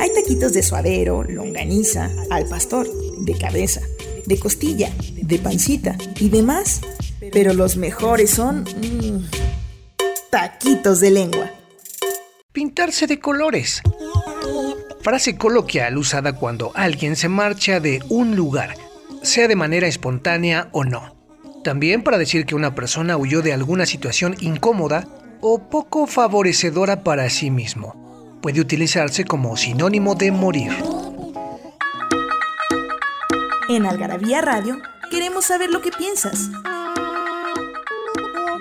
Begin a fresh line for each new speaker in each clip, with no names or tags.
Hay taquitos de suadero, longaniza, al pastor, de cabeza, de costilla, de pancita y demás. Pero los mejores son... mmm, taquitos de lengua.
Pintarse de colores. Frase coloquial usada cuando alguien se marcha de un lugar, sea de manera espontánea o no. También para decir que una persona huyó de alguna situación incómoda o poco favorecedora para sí mismo. Puede utilizarse como sinónimo de morir.
En Algarabía Radio queremos saber lo que piensas.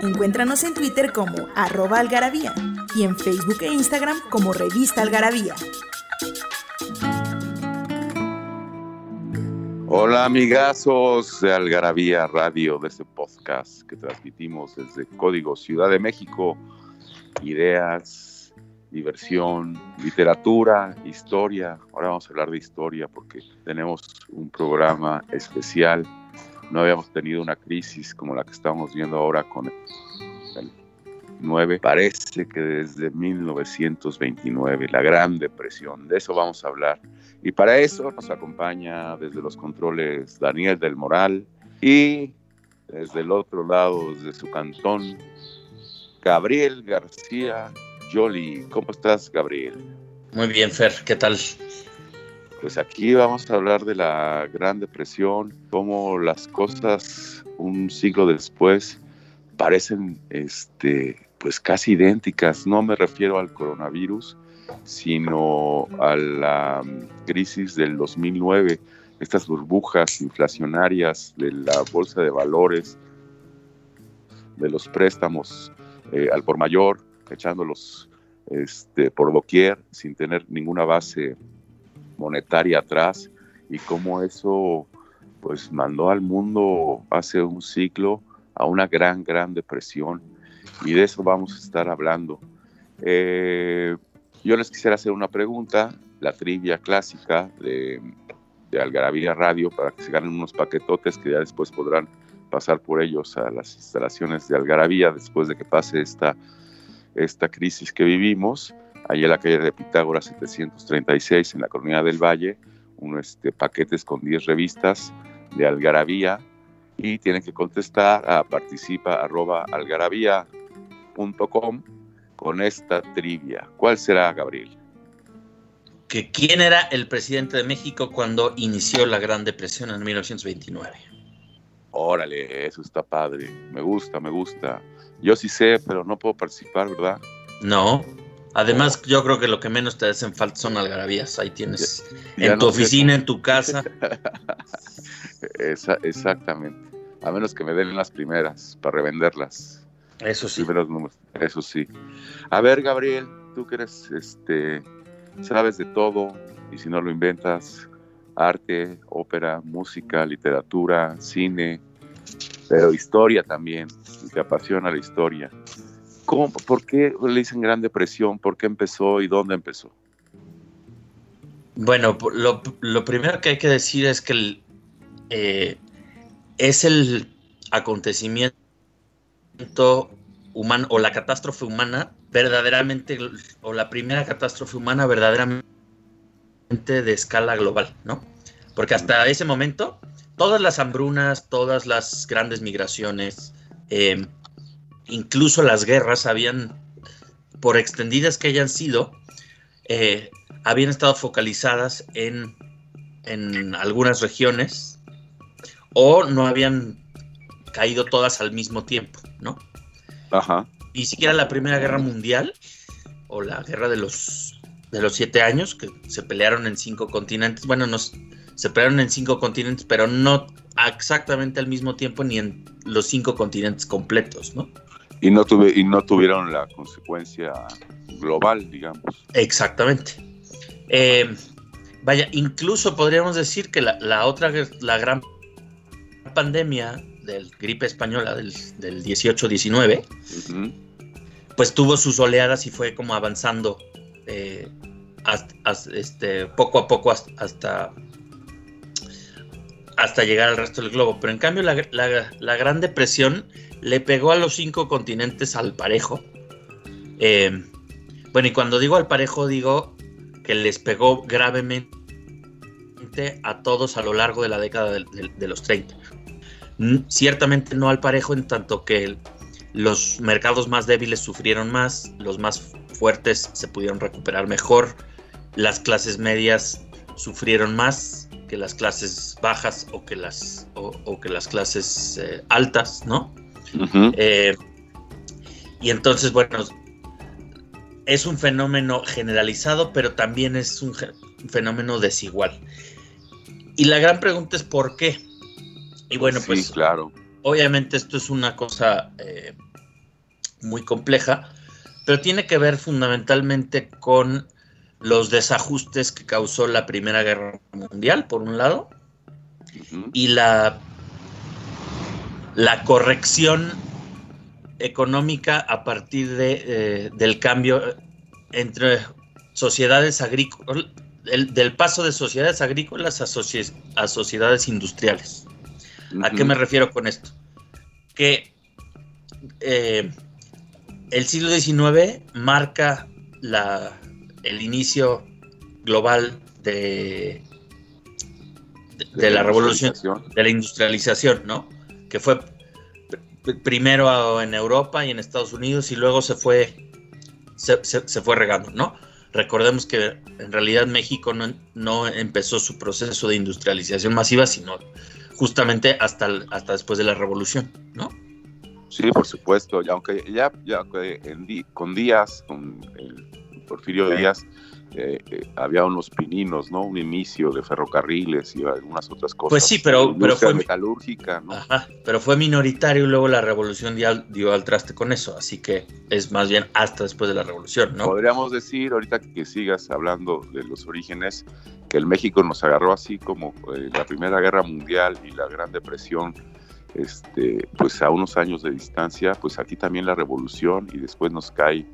Encuéntranos en Twitter como arroba algarabía y en Facebook e Instagram como revista algarabía.
Hola amigazos de Algarabía Radio, de este podcast que transmitimos desde Código Ciudad de México. Ideas, diversión, literatura, historia. Ahora vamos a hablar de historia porque tenemos un programa especial. No habíamos tenido una crisis como la que estamos viendo ahora con el 9. Parece que desde 1929, la Gran Depresión, de eso vamos a hablar. Y para eso nos acompaña desde los controles Daniel del Moral y desde el otro lado, desde su cantón, Gabriel García Yoli. ¿Cómo estás, Gabriel?
Muy bien, Fer, ¿qué tal?
Pues aquí vamos a hablar de la Gran Depresión, cómo las cosas un siglo después parecen este, pues casi idénticas. No me refiero al coronavirus, sino a la crisis del 2009, estas burbujas inflacionarias de la bolsa de valores, de los préstamos eh, al por mayor, echándolos este, por doquier sin tener ninguna base monetaria atrás y cómo eso pues mandó al mundo hace un ciclo a una gran, gran depresión y de eso vamos a estar hablando. Eh, yo les quisiera hacer una pregunta, la trivia clásica de, de Algarabía Radio, para que se ganen unos paquetotes que ya después podrán pasar por ellos a las instalaciones de Algarabía después de que pase esta, esta crisis que vivimos, allí en la calle de Pitágoras 736, en la Colonia del Valle, unos este, paquetes con 10 revistas de Algarabía y tienen que contestar a participa.algarabía.com con esta trivia. ¿Cuál será, Gabriel?
Que ¿Quién era el presidente de México cuando inició la Gran Depresión en 1929?
Órale, eso está padre. Me gusta, me gusta. Yo sí sé, pero no puedo participar, ¿verdad?
No. Además, yo creo que lo que menos te hacen falta son algarabías. Ahí tienes
Ya- ya
en tu
no sé.
oficina, en tu casa.
Esa- exactamente. A menos que me den las primeras para revenderlas.
Eso sí.
Primeros números, eso sí. A ver, Gabriel, tú que eres, este, sabes de todo y si no lo inventas, arte, ópera, música, literatura, cine, pero historia también, y te apasiona la historia. ¿Cómo, ¿Por qué le dicen Gran Depresión? ¿Por qué empezó y dónde empezó?
Bueno, lo, lo primero que hay que decir es que eh, es el acontecimiento humano o la catástrofe humana verdaderamente, o la primera catástrofe humana verdaderamente de escala global, ¿no? Porque hasta ese momento, todas las hambrunas, todas las grandes migraciones, eh, incluso las guerras habían, por extendidas que hayan sido, eh, habían estado focalizadas en, en algunas regiones o no habían caído todas al mismo tiempo, ¿no?
Ajá.
Ni siquiera la Primera Guerra Mundial o la Guerra de los, de los Siete Años, que se pelearon en cinco continentes, bueno, nos, se pelearon en cinco continentes, pero no exactamente al mismo tiempo ni en los cinco continentes completos, ¿no?
Y no, tuve, y no tuvieron la consecuencia global, digamos.
Exactamente. Eh, vaya, incluso podríamos decir que la, otra, la gran pandemia del gripe española del, 18-19, pues tuvo sus oleadas y fue como avanzando eh, este, poco a poco hasta, hasta, llegar al resto del globo. Pero en cambio la, Gran Depresión le pegó a los cinco continentes al parejo. Eh, bueno, y cuando digo al parejo digo que les pegó gravemente a todos a lo largo de la década de, los 30. Ciertamente no al parejo en tanto que los mercados más débiles sufrieron más, los más fuertes se pudieron recuperar mejor, las clases medias sufrieron más que las clases bajas o que las, o, que las clases eh, altas, ¿no? Eh, y entonces, bueno, es un fenómeno generalizado, pero también es un, fenómeno desigual. Y la gran pregunta es por qué. Y bueno, pues
claro.
obviamente esto es una cosa eh, muy compleja, pero tiene que ver fundamentalmente con los desajustes que causó la Primera Guerra Mundial, por un lado, y la, la corrección económica a partir de, eh, del cambio entre sociedades agrícolas, del paso de sociedades agrícolas a, a sociedades industriales. ¿A qué me refiero con esto? Que eh, el siglo XIX marca la, el inicio global de, de, la revolución, de la industrialización, ¿no? Que fue primero en Europa y en Estados Unidos y luego se fue, se, fue regando, ¿no? Recordemos que en realidad México no, no, empezó su proceso de industrialización masiva, sino justamente hasta, hasta después de la revolución, ¿no?
Sí, por supuesto, y aunque ya, ya con Díaz, con el Porfirio Díaz, eh, eh, había unos pininos, ¿no? Un inicio de ferrocarriles y algunas otras cosas.
Pues sí, pero, pero fue
metalúrgica, ¿no?
Ajá, pero fue minoritario y luego la revolución dio, dio, al traste con eso, así que es más bien hasta después de la revolución, ¿no?
Podríamos decir, ahorita que sigas hablando de los orígenes, que el México nos agarró así como eh, la Primera Guerra Mundial y la Gran Depresión este, pues a unos años de distancia, pues aquí también la revolución y después nos cae,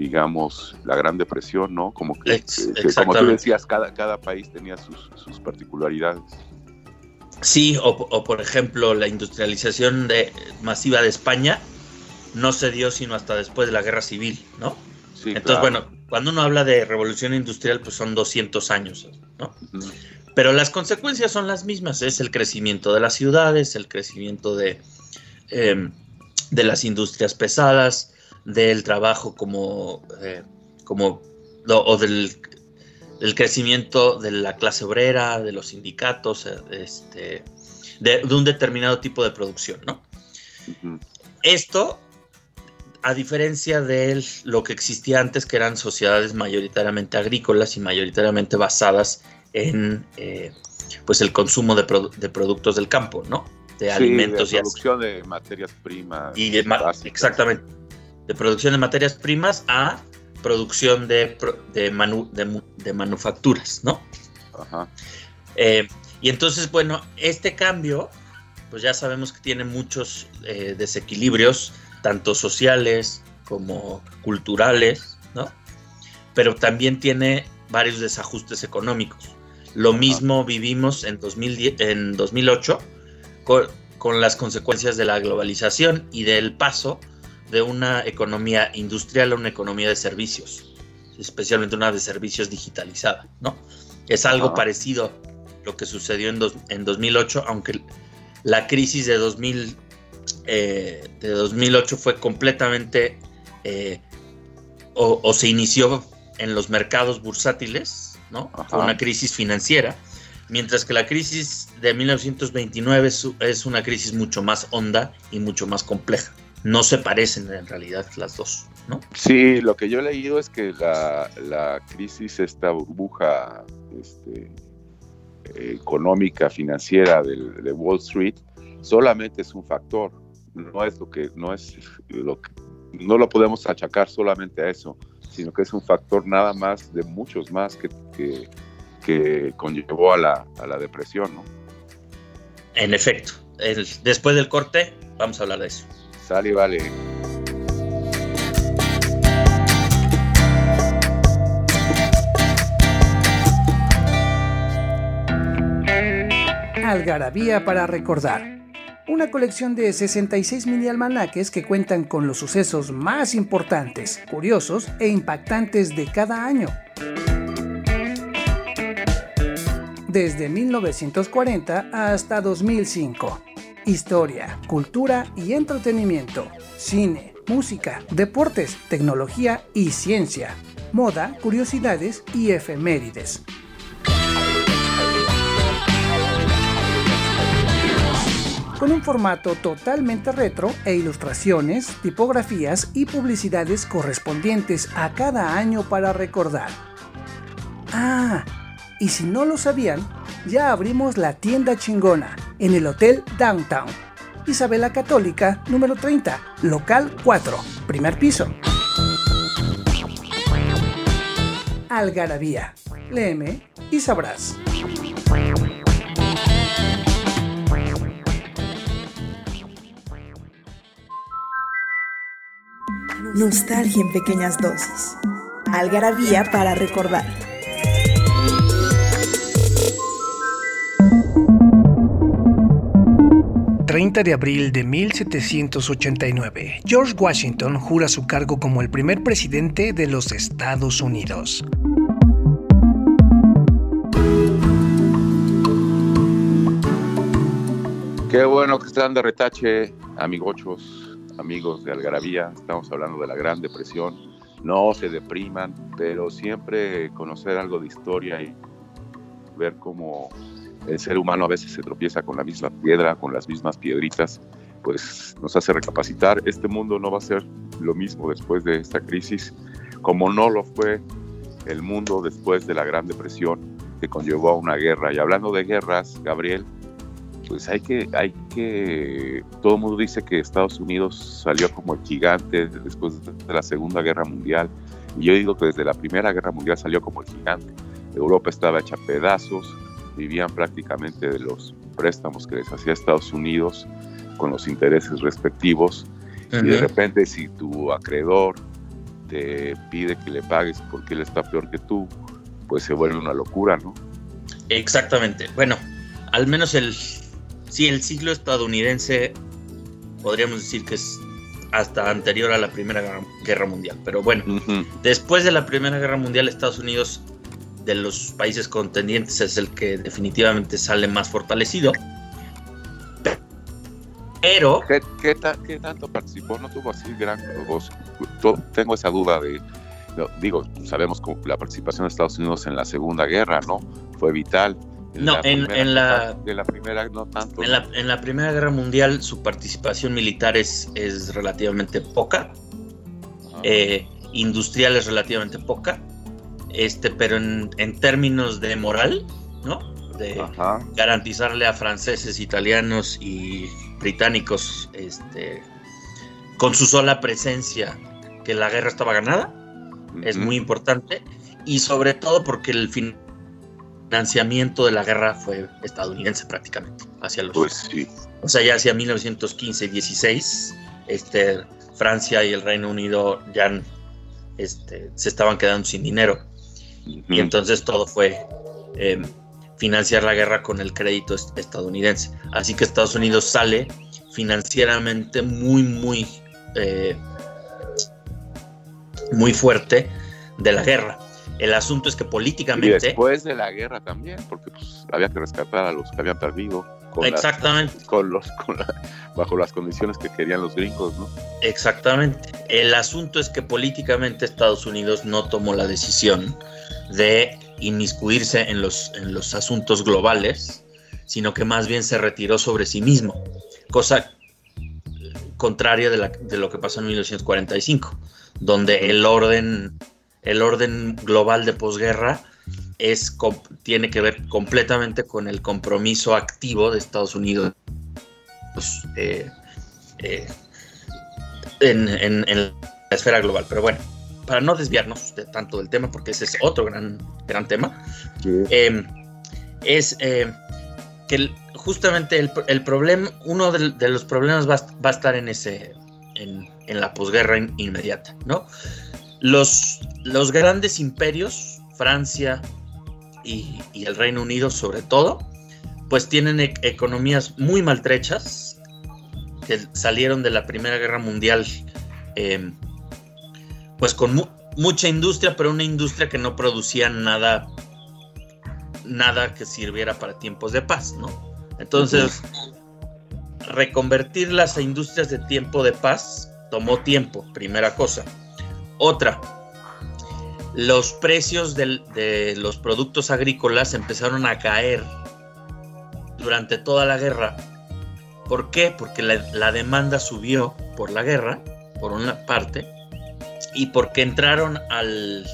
digamos, la Gran Depresión, ¿no? Como que, como tú decías, cada, cada país tenía sus, sus particularidades.
Sí, o, por ejemplo, la industrialización de, masiva de España no se dio sino hasta después de la Guerra Civil, ¿no? Sí, Entonces, bueno, cuando uno habla de revolución industrial, pues son 200 años, ¿no? Pero las consecuencias son las mismas, es el crecimiento de las ciudades, el crecimiento de, em, de las industrias pesadas, del trabajo como, eh, como o del el crecimiento de la clase obrera, de los sindicatos, eh, este, de, un determinado tipo de producción, ¿no? Esto, a diferencia de lo que existía antes, que eran sociedades mayoritariamente agrícolas y mayoritariamente basadas en eh, pues el consumo de, productos del campo, ¿no?
De alimentos de producción de materias primas.
Y exactamente. De producción de materias primas a producción de, de, manufacturas, ¿no? Ajá. Eh, y entonces, bueno, este cambio, pues ya sabemos que tiene muchos eh, desequilibrios, tanto sociales como culturales, ¿no? Pero también tiene varios desajustes económicos. Lo mismo vivimos en, 2010, en 2008 con, las consecuencias de la globalización y del paso de una economía industrial a una economía de servicios, especialmente una de servicios digitalizada, ¿no? Es algo parecido lo que sucedió en, en 2008, aunque la crisis de, 2000, eh, de 2008 fue completamente eh, o, se inició en los mercados bursátiles, ¿no? una crisis financiera, mientras que la crisis de 1929 es, una crisis mucho más honda y mucho más compleja. No se parecen en realidad las dos, ¿no?
Sí, lo que yo he leído es que la, crisis, esta burbuja este, económica, financiera de Wall Street, solamente es un factor, no es lo que, no es lo que, no lo podemos achacar solamente a eso sino que es un factor nada más de muchos más que, que conllevó a la, a la depresión, ¿no?
En efecto, después del corte vamos a hablar de eso.
Sale, vale.
Algarabía para recordar. Una colección de 66 mini almanaques que cuentan con los sucesos más importantes, curiosos e impactantes de cada año. Desde 1940 hasta 2005. Historia, cultura y entretenimiento, cine, música, deportes, tecnología y ciencia, moda, curiosidades y efemérides. con un formato totalmente retro e ilustraciones, tipografías y publicidades correspondientes a cada año para recordar. Ah, y si no lo sabían, ya abrimos la tienda chingona en el Hotel Downtown. Isabela Católica, número 30, local 4, primer piso. Algarabía. Léeme y sabrás.
Nostalgia en pequeñas dosis. Algarabía para recordar.
...30 de abril de 1789... ...George Washington jura su cargo como el primer presidente de los Estados Unidos.
Qué bueno que están de retache, amigochos amigos de Algarabía, estamos hablando de la Gran Depresión. No se depriman, pero siempre conocer algo de historia y ver cómo el ser humano a veces se tropieza con la misma piedra, con las mismas piedritas, pues nos hace recapacitar. Este mundo no va a ser lo mismo después de esta crisis, como no lo fue el mundo después de la Gran Depresión que conllevó a una guerra. Y hablando de guerras, Gabriel, pues hay que, hay que, todo el mundo dice que Estados Unidos salió como el gigante después de la Segunda Guerra Mundial, y yo digo que desde la Primera Guerra Mundial salió como el gigante. Europa estaba hecha pedazos, vivían prácticamente de los préstamos que les hacía Estados Unidos con los intereses respectivos, y de repente si tu acreedor te pide que le pagues porque él está peor que tú, pues se vuelve una locura, ¿no?
Exactamente. Bueno, al menos el sí, el siglo estadounidense podríamos decir que es hasta anterior a la Primera Guerra Mundial. Pero bueno, después de la Primera Guerra Mundial, Estados Unidos, de los países contendientes, es el que definitivamente sale más fortalecido. Pero...
¿Qué, tanto participó? No tuvo así gran... tengo esa duda de... digo, sabemos que la participación de Estados Unidos en la Segunda Guerra, ¿no? Fue vital
no, en, la,
de la primera no tanto.
En la, en la, Primera Guerra Mundial su participación militar es, es relativamente poca. Eh, industrial es relativamente poca. Este, pero en, en términos de moral, ¿no? De garantizarle a franceses, italianos y británicos, este, con su sola presencia, que la guerra estaba ganada, es muy importante. Y sobre todo porque el fin financiamiento de la guerra fue estadounidense prácticamente, hacia los...
Pues sí.
O sea, ya hacia 1915 y 16, este, Francia y el Reino Unido ya este, se estaban quedando sin dinero. Y entonces todo fue em, financiar la guerra con el crédito estadounidense. Así que Estados Unidos sale financieramente muy, muy, eh, muy fuerte de la guerra. El asunto es que políticamente... Y
después de la guerra también, porque pues, había que rescatar a los que habían perdido.
Exactamente.
con los, bajo las condiciones que querían los gringos, ¿no?
Exactamente. El asunto es que políticamente Estados Unidos no tomó la decisión de inmiscuirse en los, en los asuntos globales, sino que más bien se retiró sobre sí mismo, cosa contraria de, la, de lo que pasó en 1945, donde el orden el orden global de posguerra es, tiene que ver completamente con el compromiso activo de Estados Unidos eh, eh, en, la esfera global. Pero bueno, para no desviarnos de tanto del tema, porque ese es otro gran, gran tema,
Sí.
eh, es eh, que el- justamente el, el problema, uno de, los problemas va, a- va a estar en ese, en, en la posguerra in- inmediata, ¿no? Los, los grandes imperios, Francia y, y el Reino Unido sobre todo, pues tienen e- economías muy maltrechas que salieron de la Primera Guerra Mundial, eh, pues con mu- mucha industria, pero una industria que no producía nada, nada que sirviera para tiempos de paz, ¿no? Entonces, reconvertir las industrias de tiempo de paz tomó tiempo, primera cosa. Otra, los precios del- de los productos agrícolas empezaron a caer durante toda la guerra. ¿Por qué? Porque la, la demanda subió por la guerra, por una parte, y porque entraron al,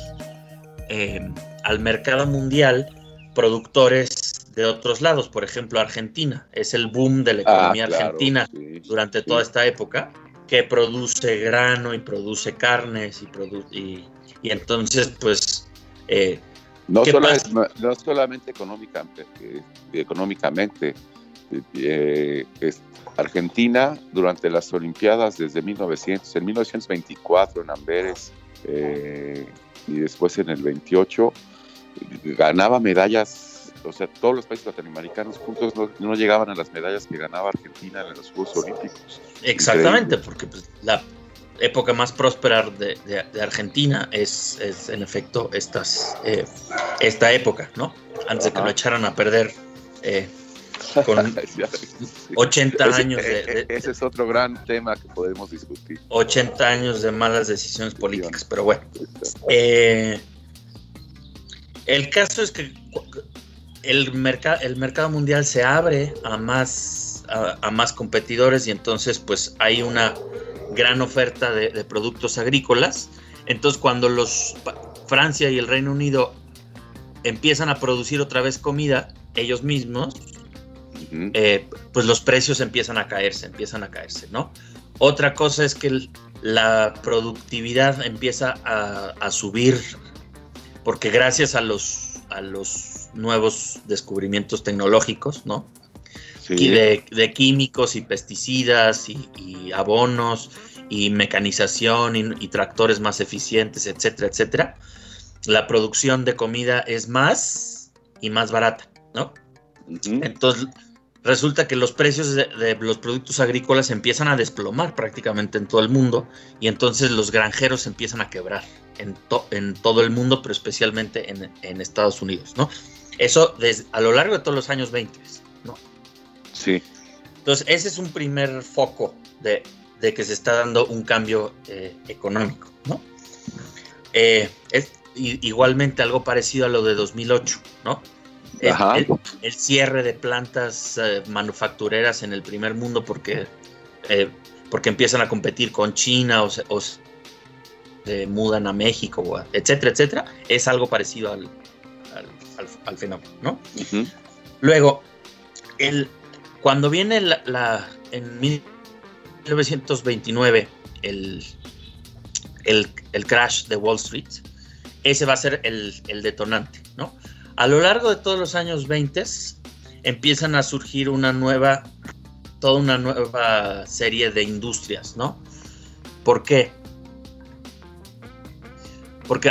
eh, al mercado mundial productores de otros lados, por ejemplo Argentina, es el boom de la
Ah,
economía
claro,
argentina
sí,
durante
sí.
toda esta época, que produce grano y produce carnes y, produ- y, y entonces pues eh,
No,
¿Qué
solo no- no solamente económicamente, eh, económicamente eh, eh, es- Argentina durante las Olimpiadas desde 1900, en 1924 en Amberes eh, y después en el 28 eh, ganaba medallas, o sea, todos los países latinoamericanos juntos no, no llegaban a las medallas que ganaba Argentina en los Juegos Olímpicos.
Exactamente, porque pues, la época más próspera de, de- de Argentina es, es, en efecto estas, eh, esta época, ¿no? Antes de que lo echaran a perder eh, con
Sí.
80
Ese-
años de, de-
ese es otro gran tema que podemos discutir.
80 años de malas decisiones políticas, pero bueno. Eh, el caso es que el, merca- el mercado mundial se abre a más, a, a más competidores y entonces pues hay una gran oferta de, de productos agrícolas. Entonces cuando los Francia y el Reino Unido empiezan a producir otra vez comida ellos mismos, Eh, pues los precios empiezan a caerse, empiezan a caerse, ¿no? Otra cosa es que la productividad empieza a, a subir porque gracias a los, a los nuevos descubrimientos tecnológicos, ¿no?
Sí.
Y de, de químicos y pesticidas y, y abonos y mecanización y, y tractores más eficientes, etcétera, etcétera, la producción de comida es más y más barata, ¿no? Entonces, resulta que los precios de, de los productos agrícolas empiezan a desplomar prácticamente en todo el mundo y entonces los granjeros empiezan a quebrar en, to- en todo el mundo, pero especialmente en, en Estados Unidos, ¿no? Eso a lo largo de todos los años 20, ¿no?
Sí.
Entonces, ese es un primer foco de, de que se está dando un cambio eh, económico, ¿no? Eh, es igualmente algo parecido a lo de 2008, ¿no? El-
Ajá.
el- el cierre de plantas eh, manufactureras en el primer mundo porque, eh, porque empiezan a competir con China o se, o se mudan a México, etcétera, etcétera, es algo parecido al, al, al- al fenómeno, ¿no? Luego, el, cuando viene la, la- en 1929 el, el, el crash de Wall Street, ese va a ser el, el detonante, ¿no? A lo largo de todos los años 20 empiezan a surgir una nueva, toda una nueva serie de industrias, ¿no? ¿Por qué? Porque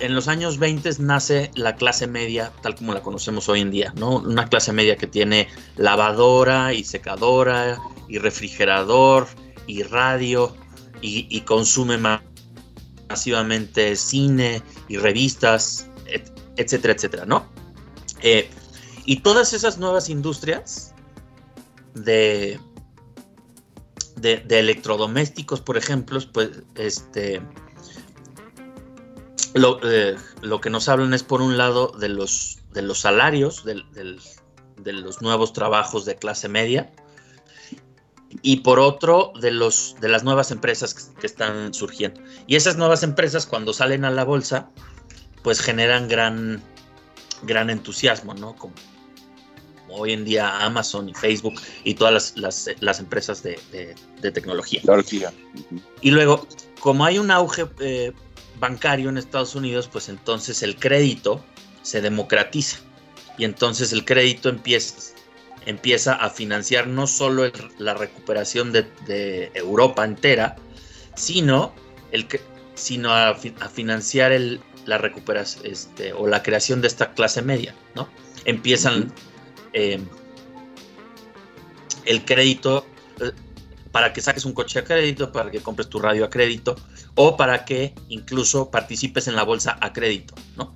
en los años 20 nace la clase media tal como la conocemos hoy en día, ¿no? Una clase media que tiene lavadora y secadora y refrigerador y radio y, y consume ma- masivamente cine y revistas, etcétera, etcétera, ¿no? Eh, y todas esas nuevas industrias de, de, electrodomésticos, por ejemplo, pues este lo, eh, lo que nos hablan es por un lado de los, de los salarios, de los nuevos trabajos de clase media, y por otro de, los, de las nuevas empresas que están surgiendo. Y esas nuevas empresas cuando salen a la bolsa, pues generan gran, gran entusiasmo, ¿no? Como, como hoy en día Amazon y Facebook y todas las, las- las empresas de- de- de tecnología. Y luego, como hay un auge eh, bancario en Estados Unidos, pues entonces el crédito se democratiza y entonces el crédito empieza, empieza a financiar no solo la recuperación de, Europa entera, sino, el, sino a, financiar el, la recuperación este, o la creación de esta clase media, ¿no? Empiezan eh, el crédito eh, para que saques un coche a crédito, para que compres tu radio a crédito o para que incluso participes en la bolsa a crédito, ¿no?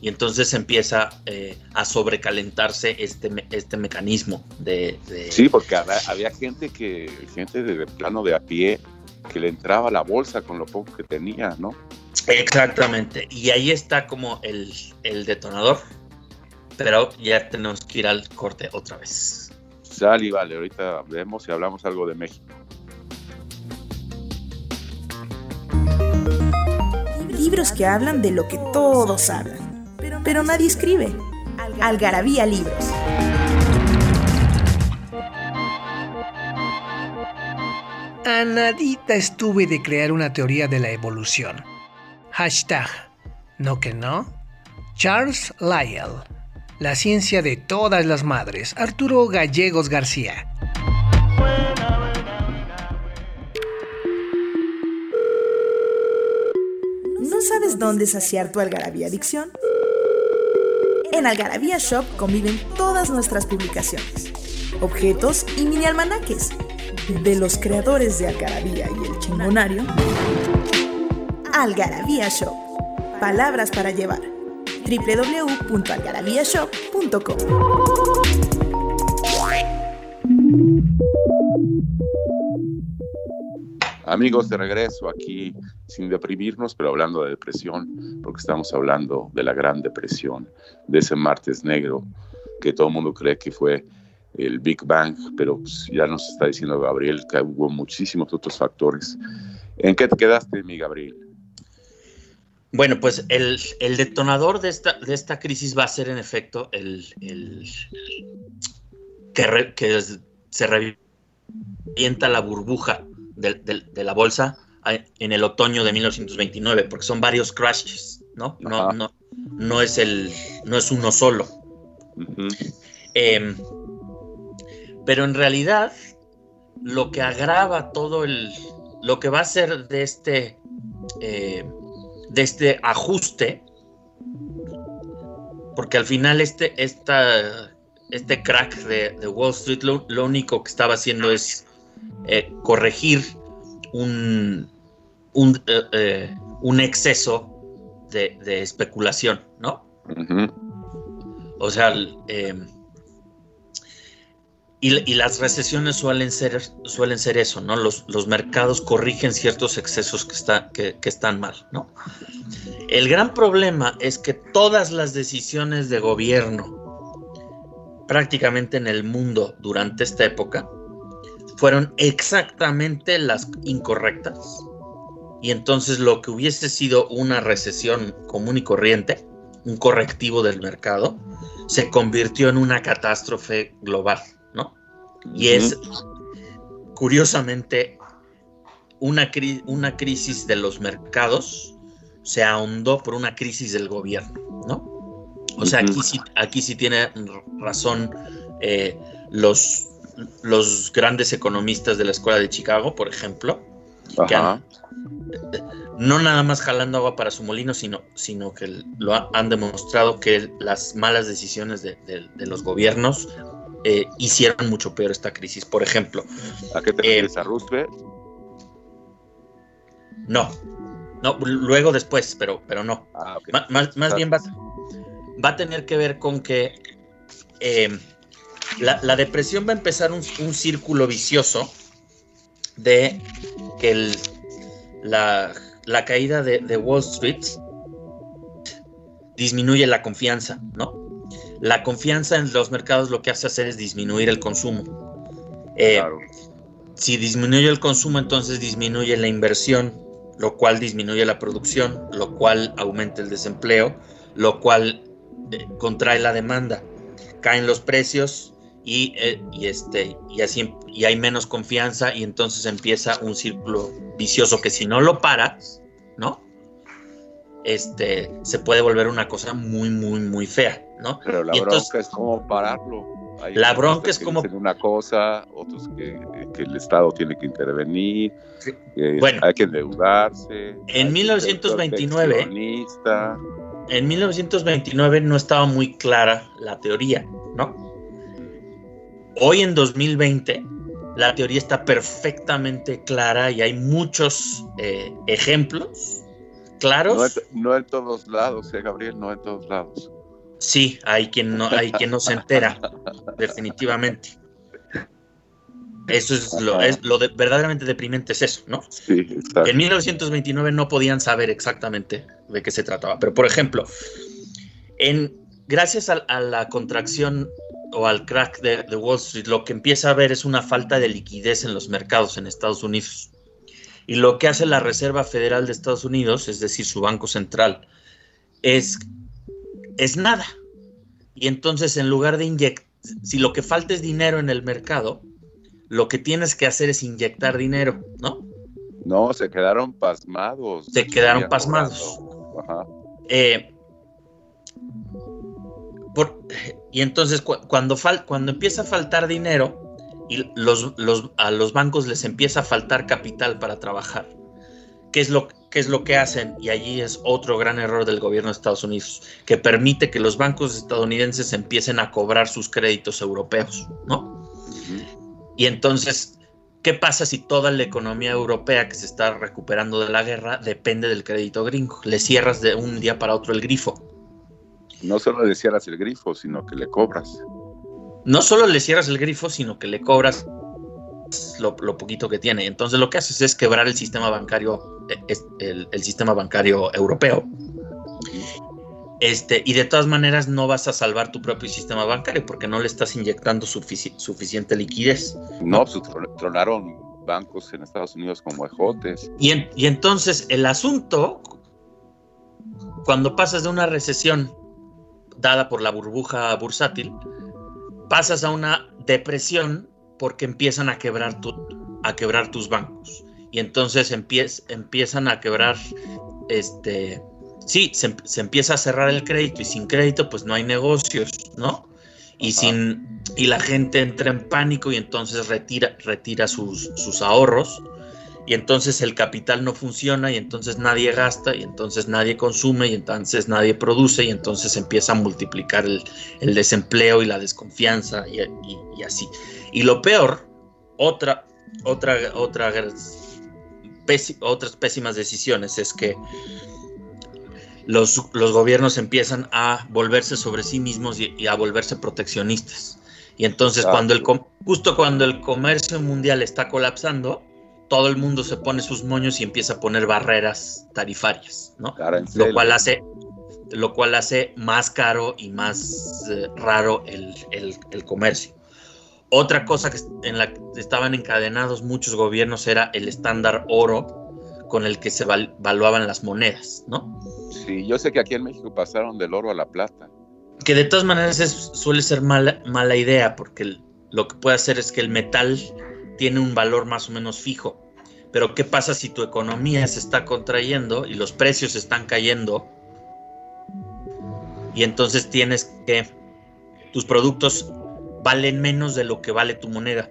Y entonces empieza eh, a sobrecalentarse este, este mecanismo de,
Sí, porque había, gente que, gente de plano de a pie, que le entraba a la bolsa con lo poco que tenía, ¿no?
Exactamente. Y ahí está como el, el detonador. Pero ya tenemos que ir al corte otra vez.
Sal y vale, ahorita vemos y hablamos algo de México.
Libros que hablan de lo que todos hablan, pero nadie escribe. Algarabía Libros.
A nadita estuve de crear una teoría de la evolución. Hashtag, no que no. Charles Lyell la ciencia de todas las madres, Arturo Gallegos García.
¿No sabes dónde saciar tu algarabía adicción? En Algarabía Shop conviven todas nuestras publicaciones, objetos y mini almanaques de los creadores de Algarabía y el Chingonario. Algarabía Shop. Palabras para llevar www.algarabíashop.com.
Amigos, de regreso aquí sin deprimirnos, pero hablando de depresión, porque estamos hablando de la Gran Depresión, de ese martes negro que todo el mundo cree que fue el Big Bang, pero pues, ya nos está diciendo Gabriel que hubo muchísimos otros factores. ¿En qué te quedaste, mi Gabriel?
Bueno, pues el, detonador de esta, de esta, crisis va a ser en efecto el, que, se revienta la burbuja de, la bolsa en el otoño de 1929, porque son varios crashes, ¿no? No, no, no, es el, no es uno solo. Em, pero en realidad, lo que agrava todo el, lo que va a ser de este... Eh, de este ajuste, porque al final este, este crack de, Wall Street lo, único que estaba haciendo es eh, corregir un, un, eh, eh, un exceso de, especulación, ¿no? O sea, y, las recesiones suelen ser, suelen ser eso, ¿no? Los, los mercados corrigen ciertos excesos que, está, que, están mal, ¿no? El gran problema es que todas las decisiones de gobierno prácticamente en el mundo durante esta época fueron exactamente las incorrectas. Y entonces lo que hubiese sido una recesión común y corriente, un correctivo del mercado, se convirtió en una catástrofe global. Y es, curiosamente, una, una crisis de los mercados se ahondó por una crisis del gobierno, ¿no? O sea, aquí sí, aquí sí tiene razón eh, los, los grandes economistas de la Escuela de Chicago, por ejemplo, que no nada más jalando agua para su molino, sino, sino que lo han demostrado que las malas decisiones de, de los gobiernos eh, hicieron mucho peor esta crisis. Por ejemplo.
¿A qué te refieres? ¿A Roosevelt?
No. No, luego después, pero, pero no. Ah, más, bien va, va, a tener que ver con que eh, la, depresión va a empezar un, círculo vicioso de que la, caída de, de Wall Street disminuye la confianza, ¿no? La confianza en los mercados lo que hace hacer es disminuir el consumo. Eh, si disminuye el consumo, entonces disminuye la inversión, lo cual disminuye la producción, lo cual aumenta el desempleo, lo cual eh, contrae la demanda. Caen los precios y, eh, y, este, y, así, y hay menos confianza y entonces empieza un círculo vicioso que si no lo paras, ¿no? Este, se puede volver una cosa muy, muy, muy fea, ¿no?
Pero la bronca es cómo pararlo.
la bronca es como...
Una cosa, otros que, el Estado tiene que intervenir,
bueno,
hay que endeudarse.
En 1929... En 1929 no estaba muy clara la teoría, ¿no? Hoy en 2020 la teoría está perfectamente clara y hay muchos eh, ejemplos claros.
No, en todos lados, eh, Gabriel, no en todos lados.
Sí, hay quien no, hay quien no se entera, definitivamente. Eso es lo, es lo verdaderamente deprimente es eso, ¿no?
Sí, exacto.
En 1929 no podían saber exactamente de qué se trataba. Pero, por ejemplo, en, gracias a la contracción o al crack de, Wall Street, lo que empieza a ver es una falta de liquidez en los mercados en Estados Unidos. Y lo que hace la Reserva Federal de Estados Unidos, es decir, su Banco Central, es, es nada. Y entonces, en lugar de inyectar, si lo que falta es dinero en el mercado, lo que tienes que hacer es inyectar dinero, ¿no?
No, se quedaron pasmados.
Se quedaron pasmados. Ajá. Eh, y entonces cuando, cuando empieza a faltar dinero y los, a los bancos les empieza a faltar capital para trabajar, ¿qué es, lo, ¿qué es lo que hacen? Y allí es otro gran error del gobierno de Estados Unidos, que permite que los bancos estadounidenses empiecen a cobrar sus créditos europeos, ¿no? Y entonces, ¿qué pasa si toda la economía europea que se está recuperando de la guerra depende del crédito gringo? Le cierras de un día para otro el grifo
no solo le cierras el grifo, sino que le cobras.
No solo le cierras el grifo, sino que le cobras lo, poquito que tiene. Entonces lo que haces es quebrar el sistema bancario, eh, el, el sistema bancario europeo. Este, y de todas maneras no vas a salvar tu propio sistema bancario porque no le estás inyectando suficiente liquidez.
No, pues tronaron bancos en Estados Unidos como ejotes.
Y, y entonces el asunto, cuando pasas de una recesión dada por la burbuja bursátil, pasas a una depresión porque empiezan a quebrar, a quebrar tus bancos. Y entonces empiezan a quebrar, este, sí, se, empieza a cerrar el crédito y sin crédito pues no hay negocios, ¿no? Y, sin, y la gente entra en pánico y entonces retira, retira sus, sus ahorros y entonces el capital no funciona y entonces nadie gasta y entonces nadie consume y entonces nadie produce y entonces empieza a multiplicar el, desempleo y la desconfianza y, así. Y lo peor, otra, otra, otra, otras pésimas decisiones es que los, los, gobiernos empiezan a volverse sobre sí mismos y, a volverse proteccionistas. Y entonces cuando el, justo cuando el comercio mundial está colapsando, todo el mundo se pone sus moños y empieza a poner barreras tarifarias, ¿no? Lo cual hace lo cual hace más caro y más eh, raro el, comercio. Otra cosa que en la que estaban encadenados muchos gobiernos era el estándar oro con el que se valuaban las monedas, ¿no?
Sí, yo sé que aquí en México pasaron del oro a la plata.
Que de todas maneras suele ser mala, mala idea porque lo que puede hacer es que el metal tiene un valor más o menos fijo pero ¿qué pasa si tu economía se está contrayendo y los precios están cayendo? Y entonces tienes que, tus productos valen menos de lo que vale tu moneda.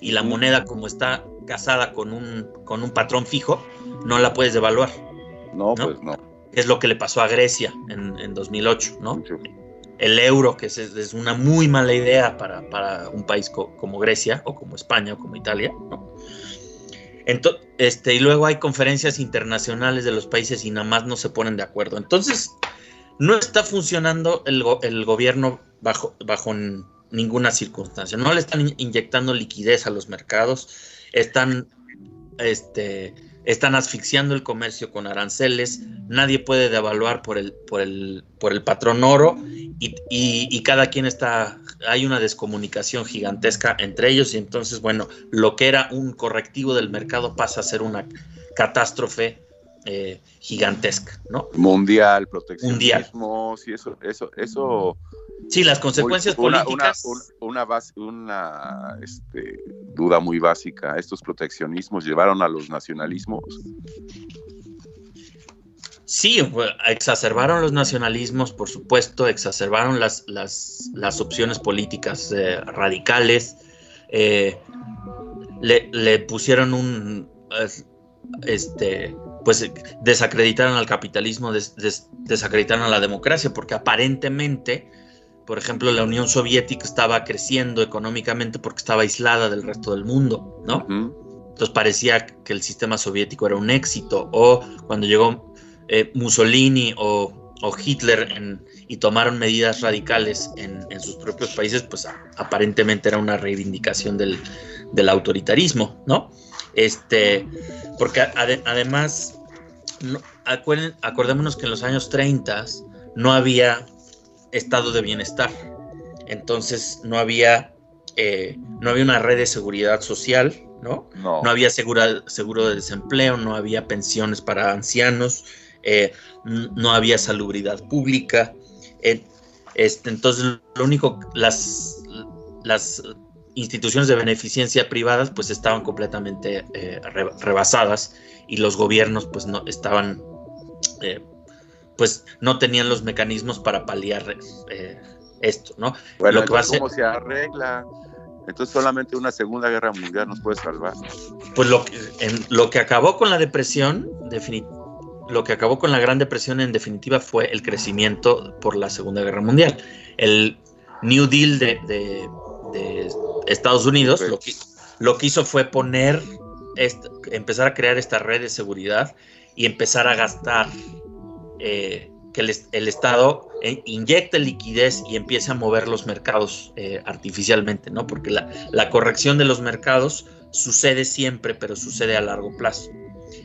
Y la moneda como está casada con un, con un patrón fijo, no la puedes devaluar.
No, pues no.
Es lo que le pasó a Grecia en, 2008, ¿no? El euro, que es, una muy mala idea para, un país como Grecia o como España o como Italia, ¿no? Este, y luego hay conferencias internacionales de los países y nada más no se ponen de acuerdo. Entonces, no está funcionando el, gobierno bajo, bajo ninguna circunstancia. No le están inyectando liquidez a los mercados, están este, están asfixiando el comercio con aranceles, nadie puede devaluar por el, por el, por el patrón oro y, cada quien está, hay una descomunicación gigantesca entre ellos y entonces, bueno, lo que era un correctivo del mercado pasa a ser una catástrofe eh, gigantesca, ¿no?
Mundial, proteccionismo, sí, eso, eso, eso
Sí, las consecuencias políticas.
Una, base, una este, duda muy básica. ¿Estos proteccionismos llevaron a los nacionalismos?
Sí, exacerbaron los nacionalismos, por supuesto, exacerbaron las, las, opciones políticas eh, radicales, eh, le, pusieron un, este, pues desacreditaron al capitalismo, desacreditaron a la democracia, porque aparentemente, por ejemplo, la Unión Soviética estaba creciendo económicamente porque estaba aislada del resto del mundo, ¿no? Entonces parecía que el sistema soviético era un éxito, o cuando llegó eh, Mussolini o, Hitler y tomaron medidas radicales en, sus propios países, pues aparentemente era una reivindicación del, autoritarismo, ¿no? Este, porque además, acordémonos que en los años 30 no había estado de bienestar, entonces no había, eh, no había una red de seguridad social, ¿no? No, había seguro de desempleo, no había pensiones para ancianos, eh, no había salubridad pública. Eh, este, entonces, lo único, las, las instituciones de beneficencia privadas pues estaban completamente eh, rebasadas y los gobiernos pues no estaban, pues no tenían los mecanismos para paliar esto, ¿no?
Bueno, lo ¿cómo se arregla? Entonces solamente una segunda guerra mundial nos puede salvar.
Pues lo que, en, lo que acabó con la depresión, definitivamente lo que acabó con la Gran Depresión en definitiva fue el crecimiento por la Segunda Guerra Mundial. El New Deal de, Estados Unidos lo que, lo que hizo fue poner, empezar a crear esta red de seguridad y empezar a gastar, eh, que el, Estado eh, inyecte liquidez y empiece a mover los mercados eh, artificialmente, ¿no? Porque la, corrección de los mercados sucede siempre, pero sucede a largo plazo.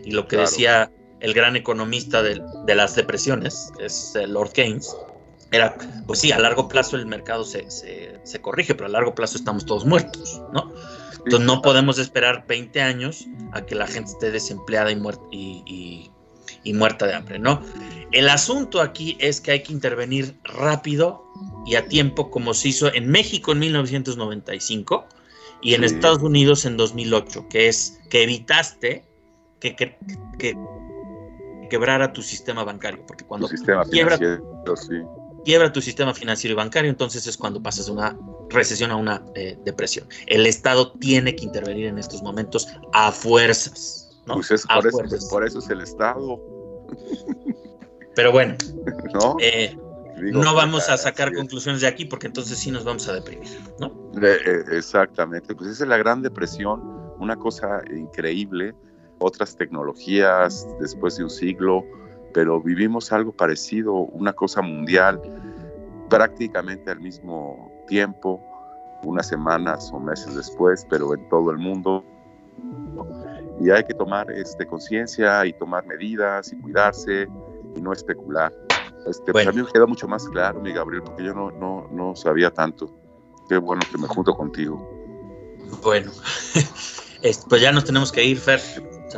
Y lo que decía el gran economista de, las depresiones, es Lord Keynes, era, pues sí, a largo plazo el mercado se, corrige, pero a largo plazo estamos todos muertos, ¿no? Entonces no podemos esperar 20 años a que la gente esté desempleada y, muerta, y, muerta de hambre, ¿no? El asunto aquí es que hay que intervenir rápido y a tiempo, como se hizo en México en 1995 y en Estados Unidos en 2008, que es que evitaste que, que, quebrar tu sistema bancario, porque cuando quiebra, quiebra, tu sistema financiero y bancario, entonces es cuando pasas de una recesión a una eh, depresión. El Estado tiene que intervenir en estos momentos a fuerzas. ¿no?
Pues es, por, eso, por, eso, es el Estado.
Pero bueno, ¿no? Eh, no vamos a sacar conclusiones de aquí porque entonces sí nos vamos a deprimir, ¿no?
Eh, exactamente, pues esa es la gran depresión, una cosa increíble otras tecnologías después de un siglo, pero vivimos algo parecido, una cosa mundial, prácticamente al mismo tiempo, unas semanas o meses después, pero en todo el mundo. Y hay que tomar este, conciencia y tomar medidas y cuidarse y no especular. Este, pues a mí me queda mucho más claro, mi Gabriel, porque yo no, no, no sabía tanto. Qué bueno que me junto contigo.
Bueno, pues ya nos tenemos que ir, Fer.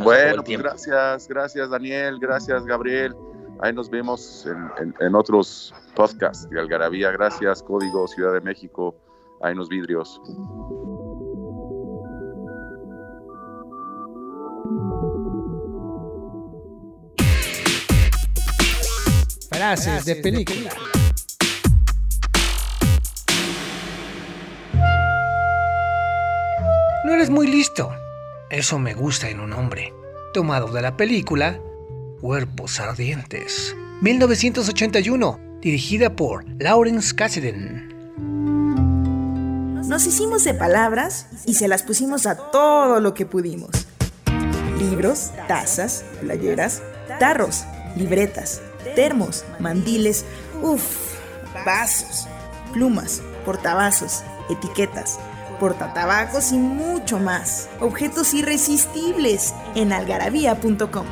Bueno, pues gracias, gracias Daniel, gracias Gabriel. Ahí nos vemos en, otros podcasts de Algarabía. Gracias, Código Ciudad de México. Ahí nos vidrios.
Frases de película. No eres muy listo. Eso me gusta en un hombre. Tomado de la película Cuerpos Ardientes, 1981, dirigida por Lawrence Kasdan.
Nos hicimos de palabras y se las pusimos a todo lo que pudimos. Libros, tazas, playeras, tarros, libretas, termos, mandiles, uff, vasos, plumas, portavasos, etiquetas portatabacos y mucho más. Objetos irresistibles en algarabía.com.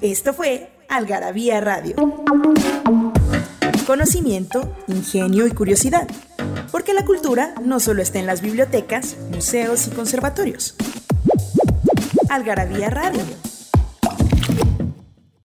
Esto fue Algarabía Radio. Conocimiento, ingenio y curiosidad. Porque la cultura no solo está en las bibliotecas, museos y conservatorios. Algarabía Radio